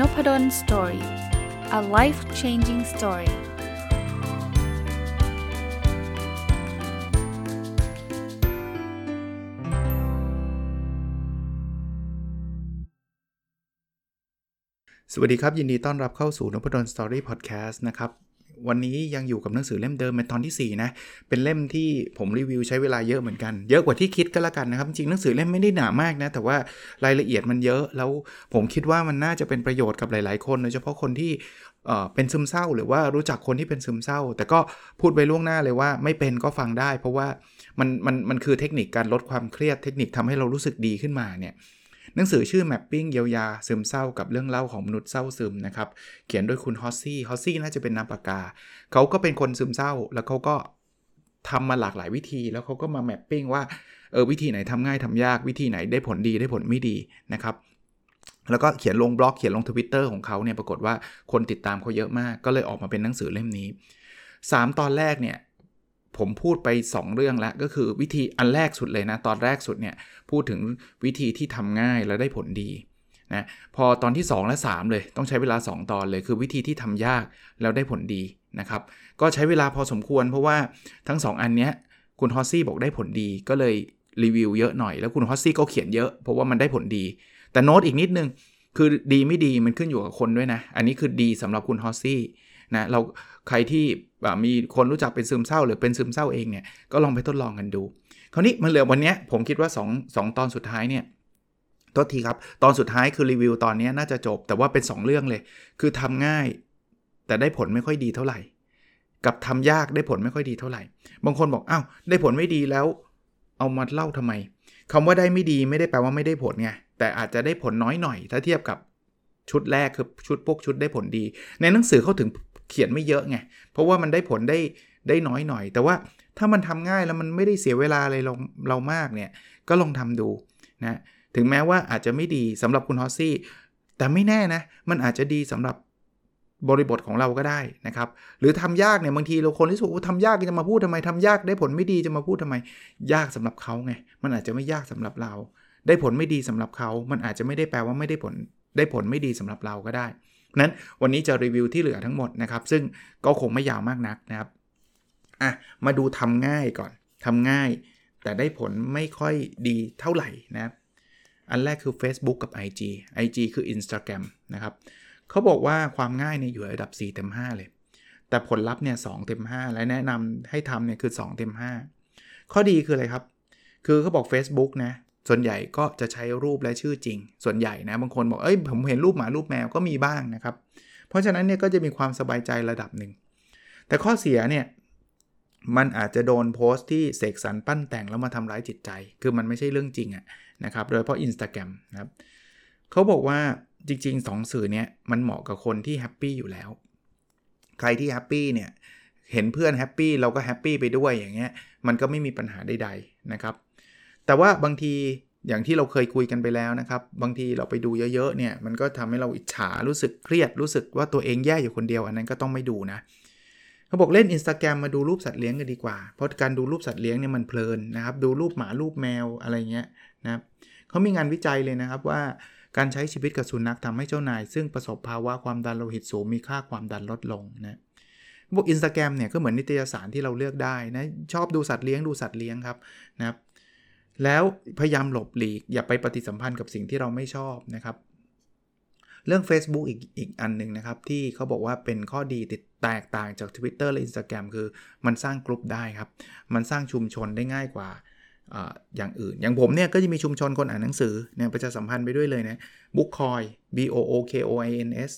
Nopadol's Story a life changing story สวัสดีครับ ยินดีต้อนรับเข้าสู่นพดล Story Podcast นะครับ วันนี้ยังอยู่กับหนังสือเล่มเดิมเป็นตอนที่ 4 นะ เป็นเล่มที่ผมรีวิวใช้เวลาเยอะเหมือนกัน เยอะกว่าที่คิดก็แล้วกันนะครับ จริงหนังสือเล่มไม่ได้หนามากนะ แต่ว่ารายละเอียดมันเยอะ แล้วผมคิดว่ามันน่าจะเป็นประโยชน์กับหลาย ๆ คน โดยเฉพาะคนที่เป็นซึมเศร้า หรือว่ารู้จักคนที่เป็นซึมเศร้า แต่ก็พูดไปล่วงหน้าเลยว่าไม่เป็นก็ฟังได้ เพราะว่ามันมันมันคือเทคนิคการลดความเครียดเทคนิคทำให้เรารู้สึกดีขึ้นมาเนี่ย หนังสือชื่อ Mapping เยียวยาซึมเศร้ากับเรื่องเล่าของมนุษย์เศร้าซึมนะครับเขียนโดยคุณฮอสซี่ฮอสซี่น่าจะเป็นนามปากกาเขาก็เป็นคนซึมเศร้า แล้วเขาก็ทำมาหลากหลายวิธี แล้วเขาก็มา mapping ว่าเออวิธีไหนทำง่ายทำยากวิธีไหนได้ผลดีได้ผลไม่ดีนะครับแล้วก็เขียนลงบล็อกเขียนลงทวิตเตอร์ของเขาเนี่ยปรากฏว่าคนติดตามเขาเยอะมาก ก็เลยออกมาเป็นหนังสือเล่มนี้ 3 ตอนแรกเนี่ย ผมพูดไป 2 เรื่องแล้วก็คือวิธีอันแรกสุดเลยนะ ตอนแรกสุดเนี่ยพูดถึงวิธีที่ทำง่ายแล้วได้ผลดีนะพอตอนที่ 2 และ 3 เลยต้องใช้เวลา 2 ตอนเลย คือวิธีที่ทำยากแล้วได้ผลดีนะครับ ก็ใช้เวลาพอสมควร เพราะว่าทั้ง 2 อันเนี้ยคุณฮอสซี่บอกได้ผลดีก็เลยรีวิวเยอะหน่อยแล้วคุณฮอสซี่ก็เขียนเยอะเพราะว่ามันได้ผลดี แต่โน้ตอีกนิดนึงคือดีไม่ดีมันขึ้นอยู่กับคนด้วยนะ อันนี้คือดีสำหรับคุณฮอสซี่ นะเราใครที่มีคนรู้จักเป็นซึมเศร้า หรือเป็นซึมเศร้าเองเนี่ยก็ลองไปทดลองกันดู คราวนี้มันเหลือวันนี้ผมคิดว่า 2 2 ตอนสุดท้ายเนี่ยโทษทีครับ ตอนสุดท้ายคือรีวิวตอนนี้น่าจะจบ แต่ว่าเป็น 2 เรื่องเลย คือทำง่าย แต่ได้ผลไม่ค่อยดีเท่าไหร่ กับทำยากได้ผลไม่ค่อยดีเท่าไหร่ บางคนบอกอ้าวได้ผลไม่ดีแล้ว เอามาเล่าทำไมคำว่าได้ไม่ดีไม่ได้แปลว่าไม่ได้ผลไงแต่อาจจะได้ผลน้อยหน่อย ถ้าเทียบกับชุดแรกคือชุดพวกชุดได้ผลดี ในหนังสือเขาถึง เขียนไม่เยอะไง เพราะว่ามันได้ผลได้ได้น้อยหน่อย แต่ว่าถ้ามันทำง่ายแล้วมันไม่ได้เสียเวลาอะไรเราเรามากเนี่ย ก็ลองทำดูนะ ถึงแม้ว่าอาจจะไม่ดีสำหรับคุณฮอสซี่ แต่ไม่แน่นะ มันอาจจะดีสำหรับบริบทของเราก็ได้นะครับ หรือทำยากเนี่ยบางทีเราคนที่สุกทำยากจะมาพูดทำไมทำยากได้ผลไม่ดีจะมาพูดทำไม ยากสำหรับเขาไง มันอาจจะไม่ยากสำหรับเรา ได้ผลไม่ดีสำหรับเขา มันอาจจะไม่ได้แปลว่าไม่ได้ผล ได้ผลไม่ดีสำหรับเราก็ได้ นั้นวันนี้จะรีวิวที่เหลือทั้งหมดนะครับ ซึ่งก็คงไม่ยาวมากนักนะครับอะมาดูทำง่ายก่อนทำง่าย แต่ได้ผลไม่ค่อยดีเท่าไหร่นะอันแรกคือ Facebook กับ IG IG คือ Instagram นะครับเขาบอกว่าความง่ายเนี่ยอยู่ระดับ 4 เต็ม 5 เลย แต่ผลลัพธ์เนี่ย2เต็ม 5 และแนะนำให้ทำเนี่ยคือ 2 เต็ม 5 ข้อดีคืออะไรครับ คือเขาบอก Facebook นะ ส่วนใหญ่ก็จะใช้รูปและชื่อจริง ส่วนใหญ่นะบางคนบอกเอ้ยผมเห็นรูปหมารูปแมวก็มีบ้างนะครับ เพราะฉะนั้นเนี่ยก็จะมีความสบายใจระดับหนึ่ง แต่ข้อเสียเนี่ยมันอาจจะโดนโพสต์ที่เสกสรรปั้นแต่งแล้วมาทำร้ายจิตใจ คือมันไม่ใช่เรื่องจริงอะนะครับ โดยเฉพาะ Instagram นะครับเขาบอกว่าจริง ๆ 2 สื่อเนี้ยมันเหมาะกับคนที่ happy อยู่แล้ว ใครที่ happy เนี่ยเห็นเพื่อน happy เราก็ happy ไปด้วยอย่างเงี้ยมันก็ไม่มีปัญหาใดๆนะครับ แต่ว่าบางทีอย่างที่เราเคยคุยกันไปแล้วนะครับ บางทีเราไปดูเยอะๆเนี่ยมันก็ทำให้เราอิจฉารู้สึกเครียดรู้สึกว่าตัวเองแย่อยู่คนเดียวอันนั้นก็ต้องไม่ดูนะเขาบอกเล่น Instagram มาดูรูปสัตว์เลี้ยงกันดีกว่า เพราะการดูรูปสัตว์เลี้ยงเนี่ยมันเพลินนะครับ ดูรูปหมารูปแมวอะไรเงี้ยนะครับเขามีงานวิจัยเลยนะครับว่าการใช้ชีวิตกับสุนัขทำให้เจ้านาย ซึ่งประสบภาวะความดันโลหิตสูงมีค่าความดันลดลงนะพวกอินสตาแกรมเนี่ยก็เหมือนนิตยสารที่เราเลือกได้นะชอบดูสัตว์เลี้ยงดูสัตว์เลี้ยงครับนะครับ แล้วพยายามหลบหลีก อย่าไปปฏิสัมพันธ์กับสิ่งที่เราไม่ชอบนะครับ เรื่อง Facebook อีกอีกอันหนึ่งนะครับ ที่เขาบอกว่าเป็นข้อดีติดแตกต่างจาก Twitter และ Instagram คือมันสร้างกลุ่มได้ครับ มันสร้างชุมชนได้ง่ายกว่าออย่างอื่น อย่างผมเนี่ยก็จะมีชุมชนคนอ่านหนังสือเนี่ยประชาสัมพันธ์ไปด้วยเลยนะบุ๊กคอย B O O K O I N S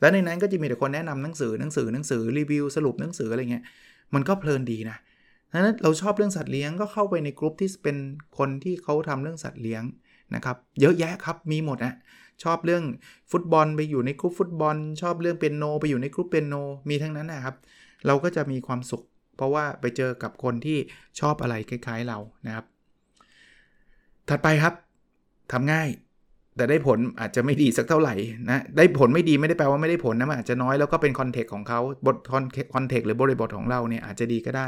แล้วในนั้นก็จะมีแต่คนแนะนำหนังสือหนังสือหนังสือรีวิวสรุปหนังสืออะไรเงี้ยมันก็เพลินดีนะ นั้นเราชอบเรื่องสัตว์เลี้ยงก็เข้าไปในกลุ่มที่เป็นคนที่เขาทำเรื่องสัตว์เลี้ยงนะครับ เยอะแยะครับมีหมดนะชอบเรื่องฟุตบอลไปอยู่ในกลุ่มฟุตบอล ชอบเรื่องเปียโน ไปอยู่ในกลุ่มเปียโนมีทั้งนั้นนะครับ เราก็จะมีความสุข เพราะว่าไปเจอกับคนที่ชอบอะไรคล้าย ๆเรานะครับ ถัดไปครับทำง่ายแต่ได้ผลอาจจะไม่ดีสักเท่าไหร่นะ ได้ผลไม่ดีไม่ได้แปลว่าไม่ได้ผลนะมันอาจจะน้อยแล้วก็เป็น context ของเขา but context หรือบริบทของเราเนี่ยอาจจะดีก็ได้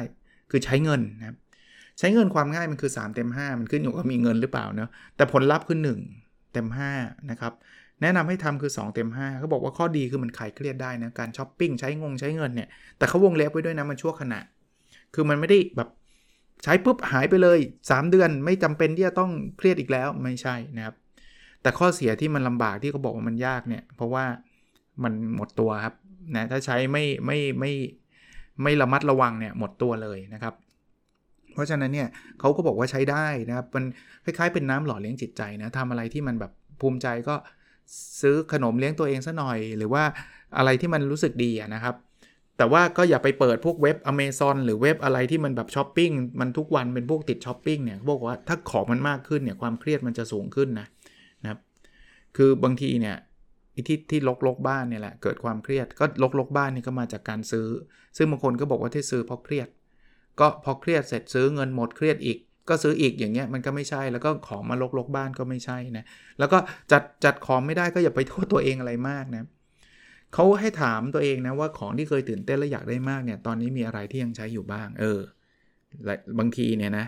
คือใช้เงินนะครับใช้เงินความง่ายมันคือ 3 เต็ม 5 มันขึ้นอยู่กับมีเงินหรือเปล่าเนาะแต่ผลลัพธ์คือ 1 เต็ม 5 นะครับ แนะนำให้ทำคือ 2 เต็ม 5เขาบอกว่าข้อดีคือมันคลายเครียดได้นะ การช้อปปิ้งใช้งงใช้เงินเนี่ย แต่เขาวงเล็บไว้ด้วยนะมันชั่วขณะ คือมันไม่ได้แบบใช้ปุ๊บหายไปเลย 3 เดือนไม่จำเป็นที่จะต้องเครียดอีกแล้วไม่ใช่นะครับ แต่ข้อเสียที่มันลำบากที่เขาบอกว่ามันยากเนี่ย เพราะว่ามันหมดตัวครับนะถ้าใช้ไม่ไม่ไม่ไม่ ไม่ระมัดระวังเนี่ยหมดตัวเลยนะครับ เพราะฉะนั้นเนี่ยเขาก็บอกว่าใช้ได้นะครับมันคล้ายๆเป็นน้ำหล่อเลี้ยงจิตใจนะทำอะไรที่มันแบบภูมิใจก็ซื้อขนมเลี้ยงตัวเองซะหน่อย หรือว่าอะไรที่มันรู้สึกดีนะครับ แต่ว่าก็อย่าไปเปิดพวกเว็บ Amazon หรือเว็บอะไรที่มันแบบช้อปปิ้งมันทุกวันเป็นพวกติดช้อปปิ้งเนี่ยบอกว่าถ้าของมันมากขึ้นเนี่ยความเครียดมันจะสูงขึ้นนะนะครับคือบางทีเนี่ย ที่ที่ลกลกบ้านเนี่ยแหละเกิดความเครียดก็ลกลกบ้านนี่ก็มาจากการซื้อ ซึ่งบางคนก็บอกว่าที่ซื้อเพราะเครียด ก็พอเครียดเสร็จซื้อเงินหมดเครียดอีก ก็ซื้ออีกอย่างเงี้ยมันก็ไม่ใช่แล้วก็ของมาลกลกบ้านก็ไม่ใช่นะแล้วก็จัดจัดของไม่ได้ก็อย่าไปโทษตัวเองอะไรมากนะเขาให้ถามตัวเองนะว่าของที่เคยตื่นเต้นและอยากได้มากเนี่ยตอนนี้มีอะไรที่ยังใช้อยู่บ้าง เออบางทีเนี่ยนะ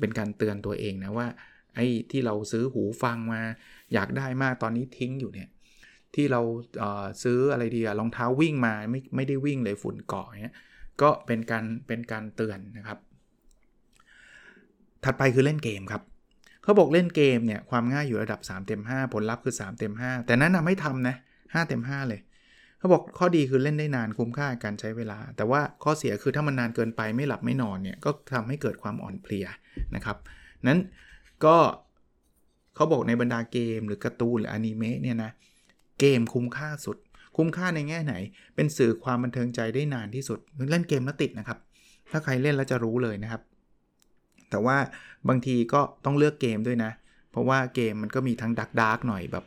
เป็นการเตือนตัวเองนะว่าไอ้ที่เราซื้อหูฟังมาอยากได้มากตอนนี้ทิ้งอยู่เนี่ย ที่เราเซื้ออะไรดีอะรองเท้าวิ่งมาไม่ไม่ได้วิ่งเลยฝุ่นเกาะเนี่ยก็เป็นการเป็นการเตือนนะครับ ถัดไปคือเล่นเกมครับเขาบอกเล่นเกมเนี่ยความง่ายอยู่ระดับ3เต็ม5ผลลัพธ์คือ3เต็ม5แต่แนะนำให้ทำนะ5เต็ม5เลยเขาบอกข้อดีคือเล่นได้นานคุ้มค่าการใช้เวลา แต่ว่าข้อเสียคือถ้ามันนานเกินไปไม่หลับไม่นอนเนี่ยก็ทำให้เกิดความอ่อนเพลียนะครับนั้นก็เขาบอกในบรรดาเกมหรือการ์ตูนหรืออนิเมะเนี่ยนะเเกมคุ้มค่าสุด คุ้มค่าในแง่ไหน เป็นสื่อความบันเทิงใจได้นานที่สุด เล่นเกมแล้วติดนะครับ ถ้าใครเล่นแล้วจะรู้เลยนะครับ แต่ว่าบางทีก็ต้องเลือกเกมด้วยนะ เพราะว่าเกมมันก็มีทั้งดักดักหน่อยแบบ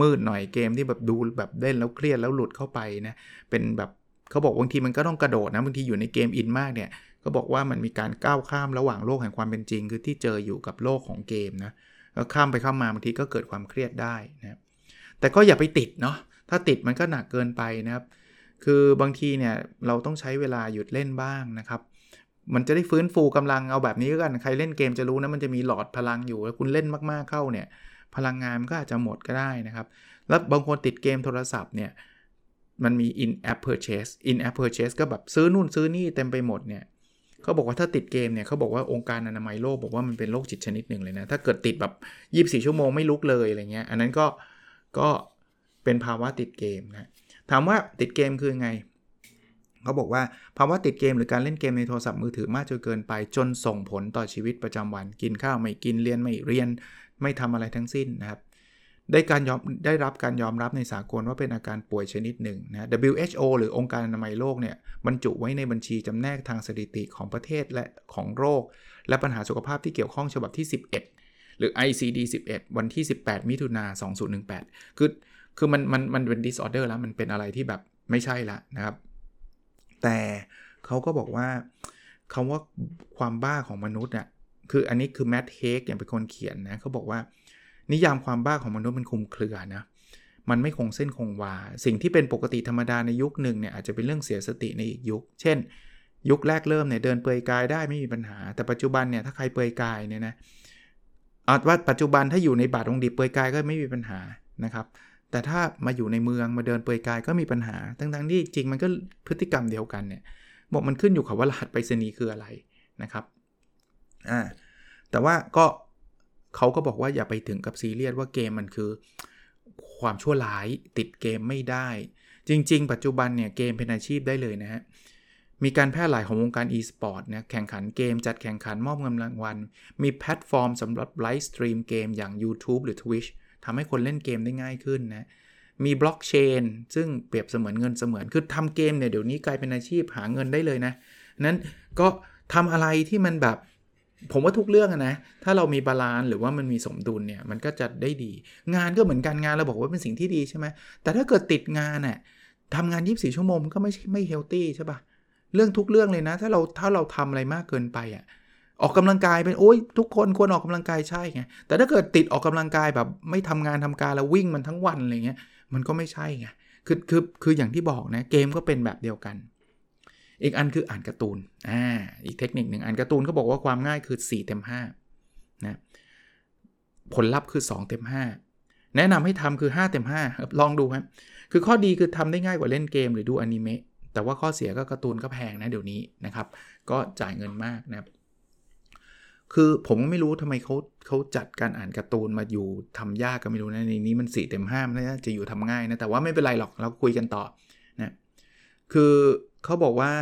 มืดๆหน่อยเกมที่แบบดูแบบเล่นแล้วเครียดแล้วหลุดเข้าไปนะเป็นแบบเขาบอกบางทีมันก็ต้องกระโดดนะบางทีอยู่ในเกมอินมากเนี่ยก็บอกว่ามันมีการก้าวข้ามระหว่างโลกแห่งความเป็นจริง คือที่เจออยู่กับโลกของเกมนะแล้วข้ามไปข้ามมาบางทีก็เกิดความเครียดได้นะ แต่ก็อย่าไปติดเนาะถ้าติดมันก็หนักเกินไปนะครับ คือบางทีเนี่ยเราต้องใช้เวลาหยุดเล่นบ้างนะครับ มันจะได้ฟื้นฟูกำลังเอาแบบนี้กันใครเล่นเกมจะรู้นะมันจะมีหลอดพลังอยู่แล้วคุณเล่นมากๆเข้าเนี่ยพลังงานมันก็อาจจะหมดก็ได้นะครับ แล้วบางคนติดเกมโทรศัพท์เนี่ยมันมี in app purchase in app purchase ก็แบบซื้อนู่นซื้อนี่เต็มไปหมดเนี่ยเขาบอกว่าถ้าติดเกมเนี่ยเขาบอกว่าองค์การอนามัยโลกบอกว่ามันเป็นโรคจิตชนิดหนึ่งเลยนะ ถ้าเกิดติดแบบ 24 ชั่วโมงไม่ลุกเลยอะไรเงี้ย อันนั้นก็ ก็เป็นภาวะติดเกมนะถามว่าติดเกมคือไงเขาบอกว่าภาวะติดเกมหรือการเล่นเกมในโทรศัพท์มือถือมากจนเกินไป จนส่งผลต่อชีวิตประจำวันกินข้าวไม่กินเรียนไม่เรียน ไม่ทำอะไรทั้งสิ้นนะครับได้การยอมได้รับการยอมรับในสากลว่าเป็นอาการป่วยชนิดหนึ่งนะ WHO หรือองค์การอนามัยโลกเนี่ยบรรจุไว้ในบัญชีจำแนกทางสถิติของประเทศและของโรค และปัญหาสุขภาพที่เกี่ยวข้องฉบับที่ 11 หรือ ICD 11 วันที่ 18 มิถุนา2018 คือคือมันมันมันเป็น disorder แล้วมันเป็นอะไรที่แบบไม่ใช่ละนะครับ แต่เขาก็บอกว่าคาว่าความบ้าของมนุษย์เนี่ยคืออันนี้คือแมทเฮกอย่างเป็นคนเขียนนะเขาบอกว่า นิยามความบ้าของมนุษย์มันคุมเครือนะมันไม่คงเส้นคงวา สิ่งที่เป็นปกติธรรมดาในยุคหนึ่งเนี่ยอาจจะเป็นเรื่องเสียสติในอีกยุค เช่น ยุคแรกเริ่มเนี่ยเดินเปลือยกายได้ไม่มีปัญหา แต่ปัจจุบันเนี่ยถ้าใครเปลือยกายเนี่ยนะ อาจว่าปัจจุบันถ้าอยู่ในบาดองดิบเปลือยกายก็ไม่มีปัญหานะครับ แต่ถ้ามาอยู่ในเมืองมาเดินเปลือยกายก็มีปัญหา ทั้งๆที่จริงมันก็พฤติกรรมเดียวกันเนี่ยบอกมันขึ้นอยู่กับว่ารหัสไปรษณีย์คืออะไรนะครับอ่าแต่ว่าก็เขาก็บอกว่าอย่าไปถึงกับซีเรียสว่าเกมมันคือ ความชั่วร้ายติดเกมไม่ได้ จริง ๆ ปัจจุบันเนี่ยเกมเป็นอาชีพได้เลยนะฮะ มีการแพร่หลายของวงการ e-sport นะแข่งขันเกม จัดแข่งขันมอบเงินรางวัล มีแพลตฟอร์มสำหรับ live stream เกมอย่าง YouTube หรือ Twitch ทำให้คนเล่นเกมได้ง่ายขึ้นนะ มีบล็อกเชนซึ่งเปรียบเสมือนเงินเสมือน คือทำเกมเนี่ยเดี๋ยวนี้กลายเป็นอาชีพหาเงินได้เลยนะ นั้นก็ทำอะไรที่มันแบบ ผมว่าทุกเรื่องนะ ถ้าเรามี balance หรือว่ามันมีสมดุลเนี่ยมันก็จะได้ดี งานก็เหมือนกันงานเราบอกว่าเป็นสิ่งที่ดีใช่ไหมแต่ถ้าเกิดติดงานน่ะทำงาน 24 ชั่วโมงก็ไม่ใช่ไม่ healthy ใช่ปะ เรื่องทุกเรื่องเลยนะ ถ้าเราถ้าเราทำอะไรมากเกินไปอะออกกำลังกายเป็นโอ้ยทุกคนควรออกกำลังกายใช่ไงแต่ถ้าเกิดติดออกกำลังกายแบบไม่ทำงานทำการแล้ววิ่งมันทั้งวันอะไรเงี้ยมันก็ไม่ใช่ไงคือคือคืออย่างที่บอกนะเกมก็เป็นแบบเดียวกัน อีกอันคืออ่านการ์ตูนอ่าอีกเทคนิคหนึ่งอ่านการ์ตูนเขาบอกว่าความง่ายคือ4เต็ม5นะผลลัพธ์คือ2เต็ม5 แนะนำให้ทำคือ5เต็ม5ลองดูครับคือข้อดีคือทำได้ง่ายกว่าเล่นเกมหรือดูอนิเมะ แต่ว่าข้อเสียก็การ์ตูนก็แพงนะเดี๋ยวนี้นะครับ ก็จ่ายเงินมากนะครับ คือผมไม่รู้ทำไมเขาเขาจัดการอ่านการ์ตูนมาอยู่ทำยากก็ไม่รู้นะในนี้มัน4เต็ม5มันน่าจะอยู่ทำง่ายนะแต่ว่าไม่เป็นไรหรอกเราคุยกันต่อนะคือเขาบอกว่า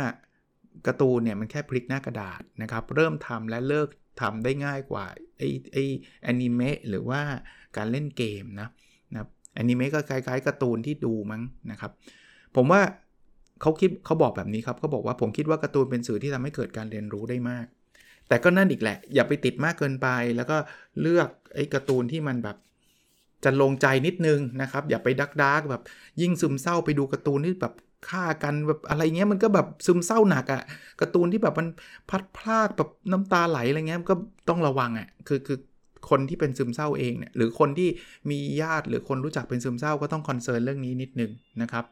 การ์ตูนเนี่ยมันแค่พลิกหน้ากระดาษนะครับ เริ่มทำและเลิกทำได้ง่ายกว่าไอ้ไอ้แอนิเมะหรือว่าการเล่นเกมนะนะแอนิเมะก็คล้ายๆการ์ตูนที่ดูมั้งนะครับ ผมว่า เขาคิดเขาบอกแบบนี้ครับเขาบอกว่าผมคิดว่าการ์ตูนเป็นสื่อที่ทำให้เกิดการเรียนรู้ได้มาก แต่ก็นั่นอีกแหละ อย่าไปติดมากเกินไป แล้วก็เลือกไอ้การ์ตูนที่มันแบบจรรโลงใจนิดนึงนะครับ อย่าไป dark dark แบบยิ่งซึมเศร้าไปดูการ์ตูนที่แบบฆ่ากันแบบอะไรเงี้ยมันก็แบบซึมเศร้าหนักอะ่ะการ์ตูนที่แบบมันพลัดพรากแบบน้ำตาไหลอะไรเงี้ยก็ต้องระวังอะ่ะคือคือคนที่เป็นซึมเศร้าเองเนี่ยหรือคนที่มีญาติหรือคนรู้จักเป็นซึมเศร้าก็ต้อง concern เรื่องนี้นิดนึงนะครับ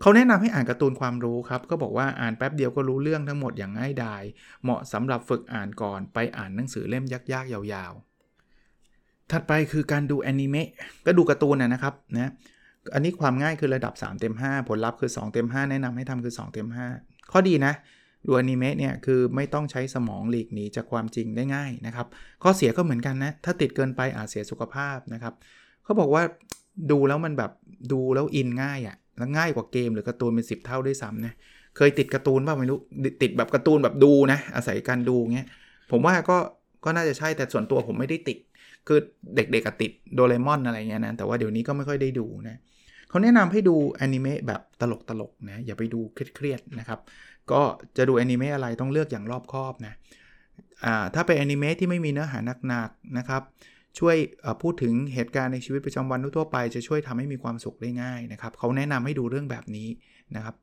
เขาแนะนำให้อ่านการ์ตูนความรู้ครับ ก็บอกว่าอ่านแป๊บเดียวก็รู้เรื่องทั้งหมดอย่างง่ายดาย เหมาะสำหรับฝึกอ่านก่อนไปอ่านหนังสือเล่มยากๆ ยาวๆ ถัดไปคือการดูแอนิเมะก็ดูการ์ตูนนะครับนะอันนี้ความง่ายคือระดับ 3 เต็ม 5 ผลลัพธ์คือ 2 เต็ม 5 แนะนำให้ทำคือ 2 เต็ม 5 ข้อดีนะ ดูอนิเมะเนี่ยคือไม่ต้องใช้สมองหลีกหนีจากความจริงได้ง่ายนะครับ ข้อเสียก็เหมือนกันนะ ถ้าติดเกินไปอาจเสียสุขภาพนะครับ เขาบอกว่าดูแล้วมันแบบดูแล้วอินง่ายอะ่ะ แล้วง่ายกว่าเกมหรือการ์ตูนเป็น10เท่าด้วยซ้ำนะเคยติดการ์ตูนป่ะไม่รู้ติดแบบการ์ตูนแบบดูนะอาศัยการดูเงี้ยผมว่าก็ก็น่าจะใช่แต่ส่วนตัวผมไม่ได้ติด คือเด็กๆติดโดเรมอนอะไรเงี้ยนะแต่ว่าเดี๋ยวนี้ก็ไม่ค่อยได้ดูนะเขาแนะนำให้ดูแอนิเมะแบบตลกๆนะอย่าไปดูเครียดๆนะครับก็จะดูแอนิเมะอะไรต้องเลือกอย่างรอบคอบนะอ่าถ้าเป็นแอนิเมะที่ไม่มีเนื้อหาหนักๆนะครับ ช่วยพูดถึงเหตุการณ์ในชีวิตประจำวันทั่วไป จะช่วยทำให้มีความสุขได้ง่ายนะครับเขาแนะนำให้ดูเรื่องแบบนี้นะครับ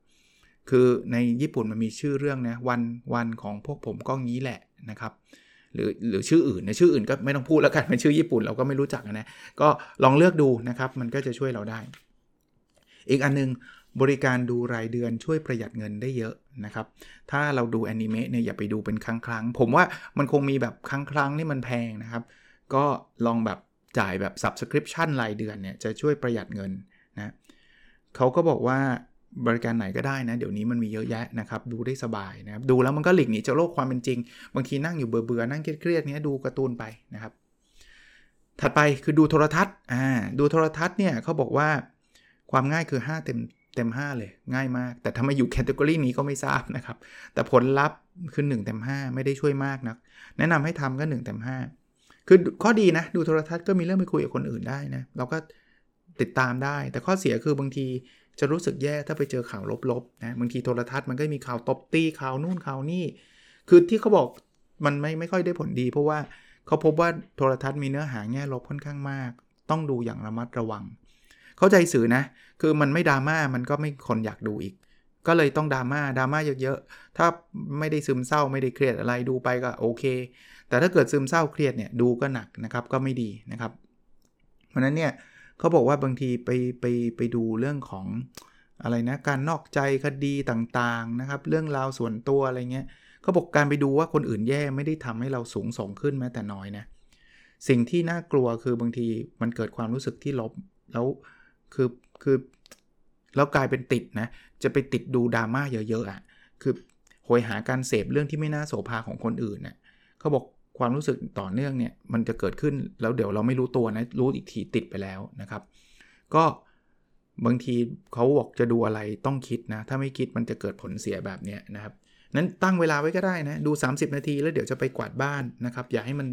คือในญี่ปุ่นมันมีชื่อเรื่องนะวันวันของพวกผมก็งี้แหละนะครับหรือหรือชื่ออื่นนะชื่ออื่นก็ไม่ต้องพูดแล้วกันเป็นชื่อญี่ปุ่นเราก็ไม่รู้จักนะก็ลองเลือกดูนะครับ มันก็จะช่วยเราได้ อีกอันนึงบริการดูรายเดือนช่วยประหยัดเงินได้เยอะนะครับ ถ้าเราดูแอนิเมะเนี่ยอย่าไปดูเป็นครั้งครั้งผมว่ามันคงมีแบบครั้งครั้งนี่มันแพงนะครับ ก็ลองแบบจ่ายแบบ subscription รายเดือนเนี่ยจะช่วยประหยัดเงินนะเขาก็บอกว่าบริการไหนก็ได้นะ เดี๋ยวนี้มันมีเยอะแยะนะครับ ดูได้สบายนะครับ ดูแล้วมันก็หลีกหนีจากโลกความเป็นจริง บางทีนั่งอยู่เบื่อๆนั่งเครียดๆเนี้ยดูการ์ตูนไปนะครับ ถัดไปคือดูโทรทัศน์อ่าดูโทรทัศน์เนี่ยเขาบอกว่าความง่ายคือ 5 เต็มเต็ม 5 เลยง่ายมาก แต่ถ้ามอยู่แคตตากรีนี้ก็ไม่ทราบนะครับ แต่ผลลัพธ์คือ 1 เต็ม 5 ไม่ได้ช่วยมากนะัก แนะนำให้ทำก็ 1 เต็ม 5 คือข้อดีนะ ดูโทรทัศน์ก็มีเรื่องไปคุยกับคนอื่นได้นะ เราก็ติดตามได้ แต่ข้อเสียคือบางทีจะรู้สึกแย่ถ้าไปเจอข่าวลบๆนะบางทีโทรทัศน์มันก็มีข่าวตบตีข่าวนู่นข่าวนี่ คือที่เขาบอกมันไม่ไม่ค่อยได้ผลดี เพราะว่าเขาพบว่าโทรทัศน์มีเนื้อหาแง่ลบค่อนข้างมาก ต้องดูอย่างระมัดระวัง เข้าใจสื่อนะ คือมันไม่ดราม่ามันก็ไม่คนอยากดูอีก ก็เลยต้องดราม่าดราม่าเยอะๆ ถ้าไม่ได้ซึมเศร้าไม่ได้เครียดอะไรดูไปก็โอเค แต่ถ้าเกิดซึมเศร้าเครียดเนี่ยดูก็หนักนะครับก็ไม่ดีนะครับ เพราะนั้นเนี่ยเขาบอกว่าบางทีไปไปไปดูเรื่องของอะไรนะการนอกใจคดีต่างๆนะครับ เรื่องราวส่วนตัวอะไรเงี้ยเขาบอกการไปดูว่าคนอื่นแย่ไม่ได้ทำให้เราสูงส่งขึ้นแม้แต่น้อยนะสิ่งที่น่ากลัวคือบางทีมันเกิดความรู้สึกที่ลบแล้วคือคือ แล้วกลายเป็นติดนะ จะไปติดดูดราม่าเยอะๆอะ คือโหยหาการเสพเรื่องที่ไม่น่าโสภาของคนอื่นเนะ่ยเขาบอกความรู้สึกต่อเนื่องเนี่ยมันจะเกิดขึ้นแล้วเดี๋ยวเราไม่รู้ตัวนะ รู้อีกทีติดไปแล้วนะครับ ก็บางทีเขาบอกจะดูอะไรต้องคิดนะ ถ้าไม่คิดมันจะเกิดผลเสียแบบนี้นะครับ นั้นตั้งเวลาไว้ก็ได้นะ ดู 30 นาทีแล้วเดี๋ยวจะไปกวาดบ้านนะครับ อย่าให้มัน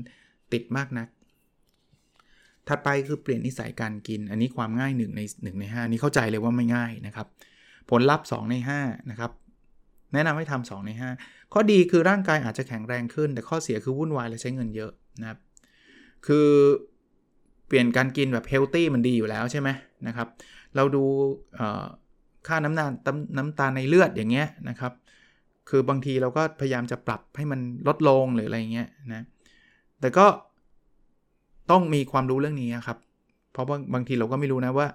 ติดมากนะัก ถัดไปคือเปลี่ยนนิสัยการกิน อันนี้ความง่าย1ใน1ใน 5 นี้เข้าใจเลยว่าไม่ง่ายนะครับ ผลลัพธ์ 2 ใน5นะครับ แนะนำให้ทำ2ใน 5 ข้อดีคือร่างกายอาจจะแข็งแรงขึ้น แต่ข้อเสียคือวุ่นวายและใช้เงินเยอะนะครับ คือเปลี่ยนการกินแบบเฮลตี้มันดีอยู่แล้วใช่ไหมนะครับ เราดูค่าน้ำตาลน้ำตาลในเลือดอย่างเงี้ยนะครับ คือบางทีเราก็พยายามจะปรับให้มันลดลงหรืออะไรเงี้ยนะ แต่ก็ ต้องมีความรู้เรื่องนี้ครับ เพราะบางทีเราก็ไม่รู้นะว่า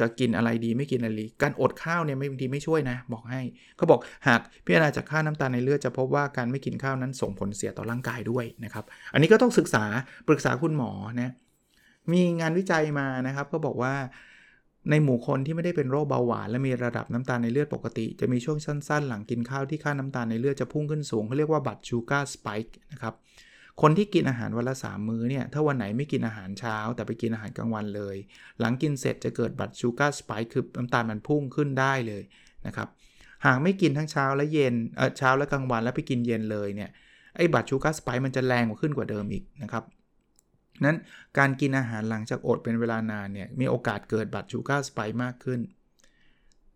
จะกินอะไรดีไม่กินอะไรดีการอดข้าวเนี่ยไม่บางทีไม่ช่วยนะ บอกให้เขาบอกหากพิจารณาจากค่าน้ำตาลในเลือดจะพบว่าการไม่กินข้าวนั้นส่งผลเสียต่อร่างกายด้วยนะครับ อันนี้ก็ต้องศึกษาปรึกษาคุณหมอนะมีงานวิจัยมานะครับก็บอกว่าในหมู่คนที่ไม่ได้เป็นโรคเบาหวาน และมีระดับน้ำตาลในเลือดปกติ จะมีช่วงสั้นๆ หลังกินข้าวที่ค่าน้ำตาลในเลือดจะพุ่งขึ้นสูงเขาเรียกว่า blood sugar spike นะครับ คนที่กินอาหารวันละ3มื้อเนี่ย ถ้าวันไหนไม่กินอาหารเช้า แต่ไปกินอาหารกลางวันเลย หลังกินเสร็จจะเกิด blood sugar spike คือน้ำตาลมันพุ่งขึ้นได้เลยนะครับ หากไม่กินทั้งเช้าและเย็น เออเช้าและกลางวันแล้วไปกินเย็นเลยเนี่ย ไอ้ blood sugar spike มันจะแรงกว่าขึ้นกว่าเดิมอีกนะครับนั้นการกินอาหารหลังจากอดเป็นเวลานานเนี่ย มีโอกาสเกิด blood sugar spike มากขึ้น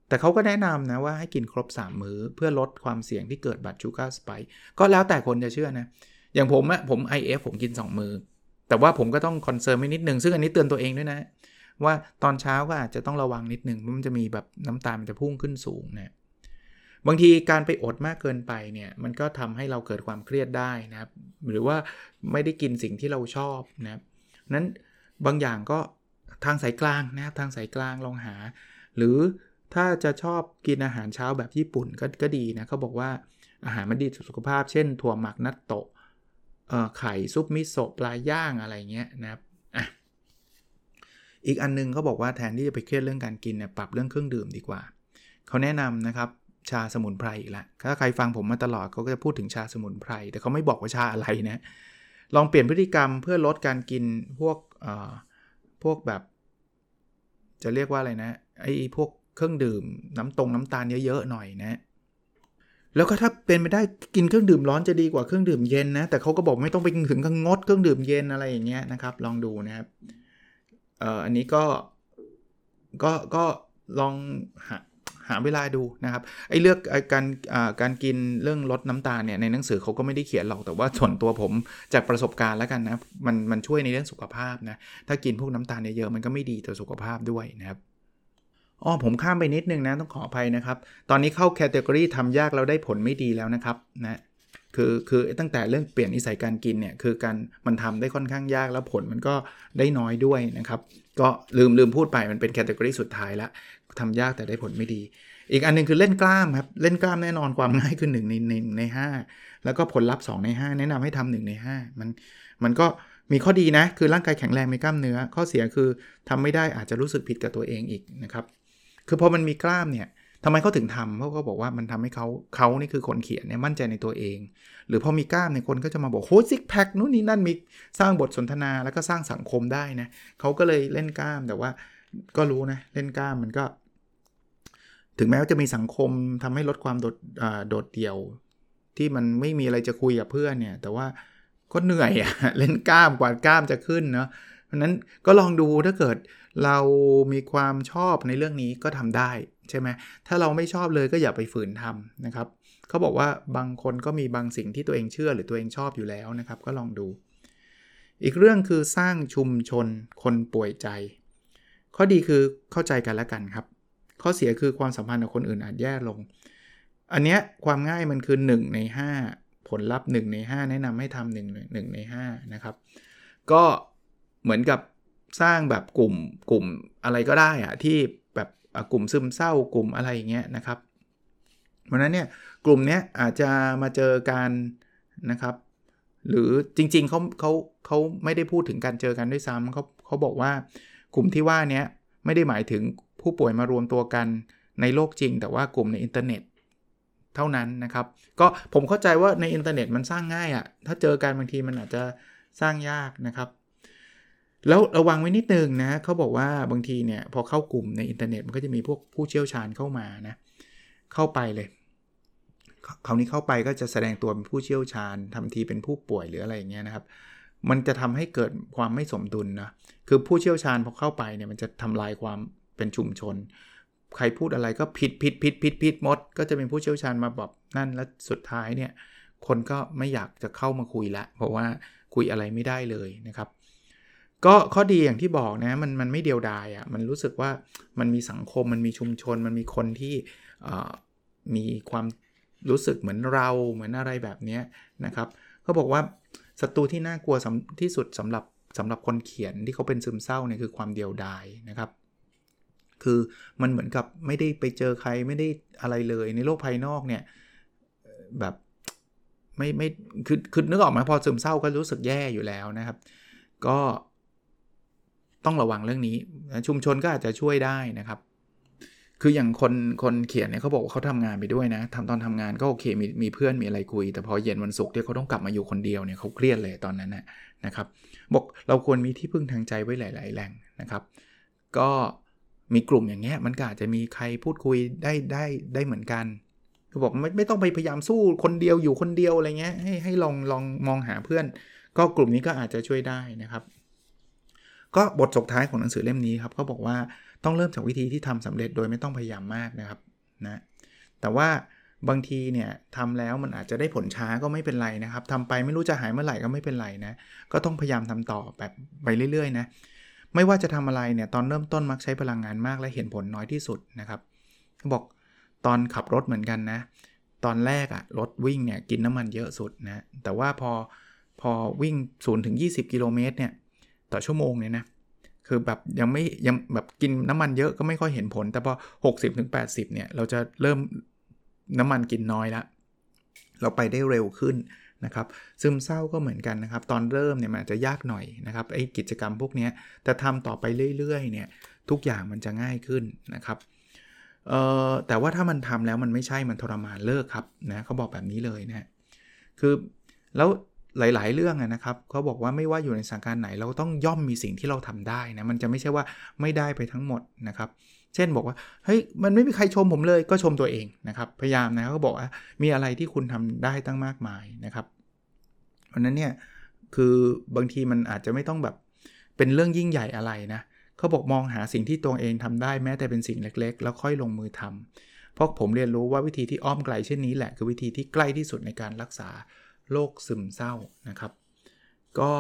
แต่เขาก็แนะนำนะว่าให้กินครบ 3 มื้อเพื่อลดความเสี่ยงที่เกิด blood sugar spikeก็แล้วแต่คนจะเชื่อนะ อย่างผมอะผม IF ผมกิน 2 มือ แต่ว่าผมก็ต้องคอนเซิร์นไม่นิดนึง ซึ่งอันนี้เตือนตัวเองด้วยนะ ว่าตอนเช้าก็อาจจะต้องระวังนิดนึงมันจะมีแบบน้ำตาลมันจะพุ่งขึ้นสูงนะบางทีการไปอดมากเกินไปเนี่ยมันก็ทำให้เราเกิดความเครียดได้นะครับ หรือว่าไม่ได้กินสิ่งที่เราชอบนะครับนั้นบางอย่างก็ทางสายกลางนะครับทางสายกลางลองหา หรือถ้าจะชอบกินอาหารเช้าแบบญี่ปุ่นก็ก็ดีนะเขาบอกว่าอาหารมันดีต่อสุขภาพ เช่นถั่วหมักนัตโตะ ไข่ซุปมิโซะปลาย่างอะไรเงี้ยนะครับอีกอันนึงเขาบอกว่าแทนที่จะไปเครียดเรื่องการกินเนี่ยปรับเรื่องเครื่องดื่มดีกว่า เขาแนะนำนะครับชาสมุนไพรอีกละถ้าใครฟังผมมาตลอดเขาก็จะพูดถึงชาสมุนไพร แต่เขาไม่บอกว่าชาอะไรนะลองเปลี่ยนพฤติกรรมเพื่อลดการกินพวกพวกแบบ จะเรียกว่าอะไรนะไอ้พวกเครื่องดื่มน้ำตรงน้ำตาลเยอะๆหน่อยนะ แล้วก็ถ้าเป็นไม่ได้กินเครื่องดื่มร้อนจะดีกว่าเครื่องดื่มเย็นนะ แต่เขาก็บอกไม่ต้องไปถึงกับงดเครื่องดื่มเย็นอะไรอย่างเงี้ยนะครับ ลองดูนะครับเอ่ออันนี้ก็ก็ก็ลองหาหาเวลาดูนะครับไอ้เลือกการการกินเรื่องลดน้ำตาลเนี่ยในหนังสือเขาก็ไม่ได้เขียนหรอกแต่ว่าส่วนตัวผมจากประสบการณ์แล้วกันนะมันมันช่วยในเรื่องสุขภาพนะถ้ากินพวกน้ำตาลเยอะๆมันก็ไม่ดีต่อสุขภาพด้วยนะครับ อ๋อผมข้ามไปนิดนึงนะต้องขออภัยนะครับ ตอนนี้เข้าแคตตากรีทำยากแล้วได้ผลไม่ดีแล้วนะครับนะคือคือตั้งแต่เรื่องเปลี่ยนนิสัยการกินเนี่ยคือการมันทำได้ค่อนข้างยากแล้วผลมันก็ได้น้อยด้วยนะครับ ก็ลืมลืมพูดไปมันเป็นแคตตากรีสุดท้ายล้วทำยากแต่ได้ผลไม่ดี อีกอันนึงคือเล่นกล้ามครับ เล่นกล้ามแน่นอนความง่ายคือ1ในหใน 5 แล้วก็ผลลัพธ์2ใน 5 แนะนำให้ทำ1ใน 5 มันมันก็มีข้อดีนะ คือร่างกายแข็งแรงมีกล้ามเนื้อ ข้อเสียคือทำไม่ได้อาจจะรู้สึกผิดกับตัวเองอีกนะครับ คือพอมันมีกล้ามเนี่ยทำไมเขาถึงทำเพราะเขาบอกว่ามันทำให้เขาเขานี่คือคนเขียนเนี่ยมั่นใจในตัวเอง หรือพอมีกล้ามเนี่ยคนก็จะมาบอกโหซิกแพคนู่นนี่นั่นมีสร้างบทสนทนาแล้วก็สร้างสังคมได้นะเขาก็เลยเล่นกล้ามแต่ว่าก็รู้นะเล่นกล้ามมันก็ ถึงแม้ว่าจะมีสังคมทำให้ลดความโดดโดดเดี่ยว ที่มันไม่มีอะไรจะคุยกับเพื่อนเนี่ย แต่ว่าก็เหนื่อยอะเล่นกล้ามกว่ากล้ามจะขึ้นเนาะ เพราะนั้นก็ลองดูถ้าเกิดเรามีความชอบในเรื่องนี้ก็ทำได้ใช่ไหมถ้าเราไม่ชอบเลยก็อย่าไปฝืนทำนะครับเขาบอกว่าบางคนก็มีบางสิ่งที่ตัวเองเชื่อหรือตัวเองชอบอยู่แล้วนะครับ ก็ลองดู อีกเรื่องคือสร้างชุมชนคนป่วยใจ ข้อดีคือเข้าใจกันและกันครับ ข้อเสียคือความสัมพันธ์กับคนอื่นอาจแย่ลง อันเนี้ยความง่ายมันคือ 1 ใน 5 ผลลัพธ์ 1 ใน 5 แนะนำให้ทำ1 1ใน5นะครับก็ เหมือนกับสร้างแบบกลุ่มกลุ่มอะไรก็ได้อะที่แบบกลุ่มซึมเศร้ากลุ่มอะไรอย่างเงี้ยนะครับเพราะนั้นเนี่ยกลุ่มเนี้ยอาจจะมาเจอกันนะครับ หรือจริงๆเขาเขาเขาไม่ได้พูดถึงการเจอกันด้วยซ้ำเขาเขาบอกว่ากลุ่มที่ว่านี้ไม่ได้หมายถึงผู้ป่วยมารวมตัวกันในโลกจริง แต่ว่ากลุ่มในอินเทอร์เน็ตเท่านั้นนะครับ ก็ผมเข้าใจว่าในอินเทอร์เน็ตมันสร้างง่ายอะ่ะถ้าเจอกันบางทีมันอาจจะสร้างยากนะครับ แล้วระวังไว้นิดนึงนะเขาบอกว่าบางทีเนี่ยพอเข้ากลุ่มในอินเทอร์เน็ตมันก็จะมีพวกผู้เชี่ยวชาญเข้ามานะเข้าไปเลยคราวนี้เข้าไปก็จะแสดงตัวเป็นผู้เชี่ยวชาญทำทีเป็นผู้ป่วยหรืออะไรอย่างเงี้ยนะครับ มันจะทำให้เกิดความไม่สมดุลนะคือผู้เชี่ยวชาญพอเข้าไปเนี่ยมันจะทำลายความเป็นชุมชน ใครพูดอะไรก็ผิดผิดผิดผิดผิดหมด ก็จะเป็นผู้เชี่ยวชาญมาบอกนั่นแล้วสุดท้ายเนี่ยคนก็ไม่อยากจะเข้ามาคุยละ เพราะว่าคุยอะไรไม่ได้เลยนะครับ ก็ข้อดีอย่างที่บอกนะมันมันไม่เดียวดายอะ่ะมันรู้สึกว่ามันมีสังคมมันมีชุมชน มันมีคนที่มีความรู้สึกเหมือนเราเหมือนอะไรแบบนี้นะครับเขาบอกว่าศัตรูที่น่ากลัวที่สุดสำหรับสำหรับคนเขียนที่เขาเป็นซึมเศร้าเนี่ยคือความเดียวดายนะครับคือมันเหมือนกับไม่ได้ไปเจอใครไม่ได้อะไรเลยในโลกภายนอกเนี่ยแบบไม่ไม่คือคือนึกออกไหมพอซึมเศร้าก็รู้สึกแย่อยู่แล้วนะครับ ก็ ต้องระวังเรื่องนี้ ชุมชนก็อาจจะช่วยได้นะครับ คืออย่างคนคนเขียนเนี่ยเขาบอกว่าเขาทำงานไปด้วยนะทำตอนทำงานก็โอเคมีมีเพื่อนมีอะไรคุย แต่พอเย็นวันศุกร์ที่เขาต้องกลับมาอยู่คนเดียวเนี่ยเขาเครียดเลยตอนนั้นนะนะครับ บอกเราควรมีที่พึ่งทางใจไว้หลาย ๆ แหล่งนะครับ ก็มีกลุ่มอย่างเงี้ยมันก็อาจจะมีใครพูดคุยได้ได้ได้เหมือนกันคือบอกไม่ไม่ต้องไปพยายามสู้คนเดียวอยู่คนเดียวอะไรเงี้ยให้ให้ลองลองมองหาเพื่อน ก็กลุ่มนี้ก็อาจจะช่วยได้นะครับ ก็บทจบท้ายของหนังสือเล่มนี้ครับเขาบอกว่าต้องเริ่มจากวิธีที่ทำสำเร็จโดยไม่ต้องพยายามมากนะครับนะแต่ว่าบางทีเนี่ยทำแล้วมันอาจจะได้ผลช้าก็ไม่เป็นไรนะครับทำไปไม่รู้จะหายเมื่อไหร่ก็ไม่เป็นไรนะก็ต้องพยายามทำต่อแบบไปเรื่อยๆนะไม่ว่าจะทำอะไรเนี่ยตอนเริ่มต้นมักใช้พลังงานมากและเห็นผลน้อยที่สุดนะครับบอกตอนขับรถเหมือนกันนะตอนแรกอะรถวิ่งเนี่ยกินน้ำมันเยอะสุดนะแต่ว่าพอพอวิ่ง0ถึง20กิโลเมตรเนี่ย ต่อชั่วโมงเนี่ยนะคือแบบยังไม่ยังแบบกินน้ำมันเยอะก็ไม่ค่อยเห็นผล แต่พอ 60ถึง80เนี่ยเราจะเริ่มน้ำมันกินน้อยละเราไปได้เร็วขึ้นนะครับซึมเศร้าก็เหมือนกันนะครับ ตอนเริ่มเนี่ยมันจะยากหน่อยนะครับไอ้กิจกรรมพวกนี้แต่ทำต่อไปเรื่อยๆเนี่ยทุกอย่างมันจะง่ายขึ้นนะครับเอ่อแต่ว่าถ้ามันทำแล้วมันไม่ใช่มันทรมานเลิกครับนะเขาบอกแบบนี้เลยนะคือแล้ว หลาย ๆ เรื่องนะครับเขาบอกว่าไม่ว่าอยู่ในสถานการณ์ไหน เราต้องย่อมมีสิ่งที่เราทำได้นะมันจะไม่ใช่ว่าไม่ได้ไปทั้งหมดนะครับ เช่นบอกว่าเฮ้ยมันไม่มีใครชมผมเลยก็ชมตัวเองนะครับพยายามนะเขาบอกว่ามีอะไรที่คุณทำได้ตั้งมากมายนะครับเพราะนั้นเนี่ยคือบางทีมันอาจจะไม่ต้องแบบเป็นเรื่องยิ่งใหญ่อะไรนะเขาบอกมองหาสิ่งที่ตัวเองทำได้แม้แต่เป็นสิ่งเล็ก ๆ แล้วค่อยลงมือทำเพราะผมเรียนรู้ว่าวิธีที่อ้อมไกลเช่นนี้แหละคือวิธีที่ใกล้ที่สุดในการรักษา โรคซึมเศร้านะครับ ก็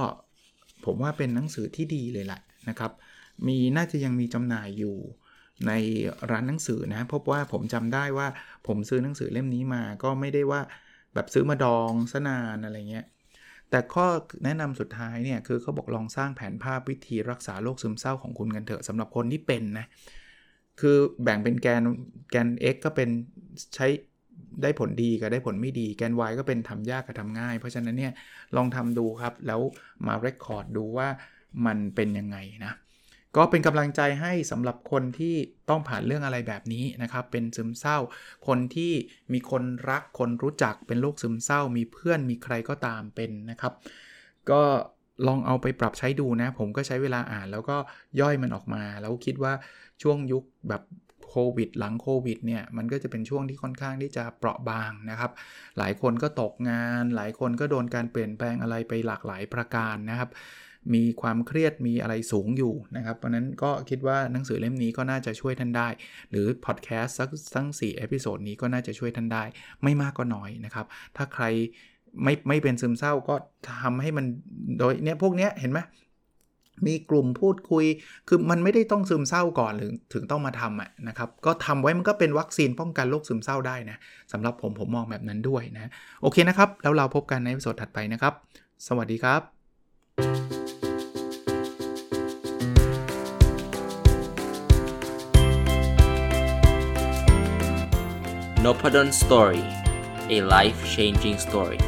ผมว่าเป็นหนังสือที่ดีเลยแหละนะครับ มีน่าจะยังมีจำหน่ายอยู่ในร้านหนังสือนะพบว่าผมจำได้ว่าผมซื้อหนังสือเล่มนี้มาก็ไม่ได้ว่าแบบซื้อมาดองสนานอะไรเงี้ยแต่ข้อแนะนำสุดท้ายเนี่ยคือเขาบอกลองสร้างแผนภาพวิธีรักษาโรคซึมเศร้าของคุณกันเถอะสำหรับคนที่เป็นนะคือแบ่งเป็นแกนแกน x ก็เป็นใช้ ได้ผลดีกับได้ผลไม่ดี แกน y ก็เป็นทำยากกับทำง่าย เพราะฉะนั้นเนี่ยลองทำดูครับ แล้วมาเรคคอร์ดดูว่ามันเป็นยังไงนะก็เป็นกำลังใจให้สำหรับคนที่ต้องผ่านเรื่องอะไรแบบนี้นะครับ เป็นซึมเศร้า คนที่มีคนรักคนรู้จักเป็นโรคซึมเศร้า มีเพื่อนมีใครก็ตามเป็นนะครับ ก็ลองเอาไปปรับใช้ดูนะ ผมก็ใช้เวลาอ่าน แล้วก็ย่อยมันออกมา แล้วคิดว่าช่วงยุคแบบ โควิดหลังโควิดเนี่ยมันก็จะเป็นช่วงที่ค่อนข้างที่จะเปราะบางนะครับ หลายคนก็ตกงาน หลายคนก็โดนการเปลี่ยนแปลงอะไรไปหลากหลายประการนะครับมีความเครียดมีอะไรสูงอยู่นะครับ เพราะนั้นก็คิดว่าหนังสือเล่มนี้ก็น่าจะช่วยท่านได้ หรือพอดแคสต์สักทั้ง4 episode นี้ก็น่าจะช่วยท่านได้ ไม่มากก็น้อยนะครับ ถ้าใครไม่ไม่เป็นซึมเศร้าก็ทำให้มันโดยเนี้ยพวกเนี้ยเห็นไหม มีกลุ่มพูดคุย คือมันไม่ได้ต้องซึมเศร้าก่อนหรือถึงต้องมาทำอะนะครับ ก็ทำไว้มันก็เป็นวัคซีนป้องกันโรคซึมเศร้าได้นะสำหรับผมผมมองแบบนั้นด้วยนะ โอเคนะครับ แล้วเราพบกันในสดถัดไปนะครับ สวัสดีครับ n o p a d o n Story a life changing story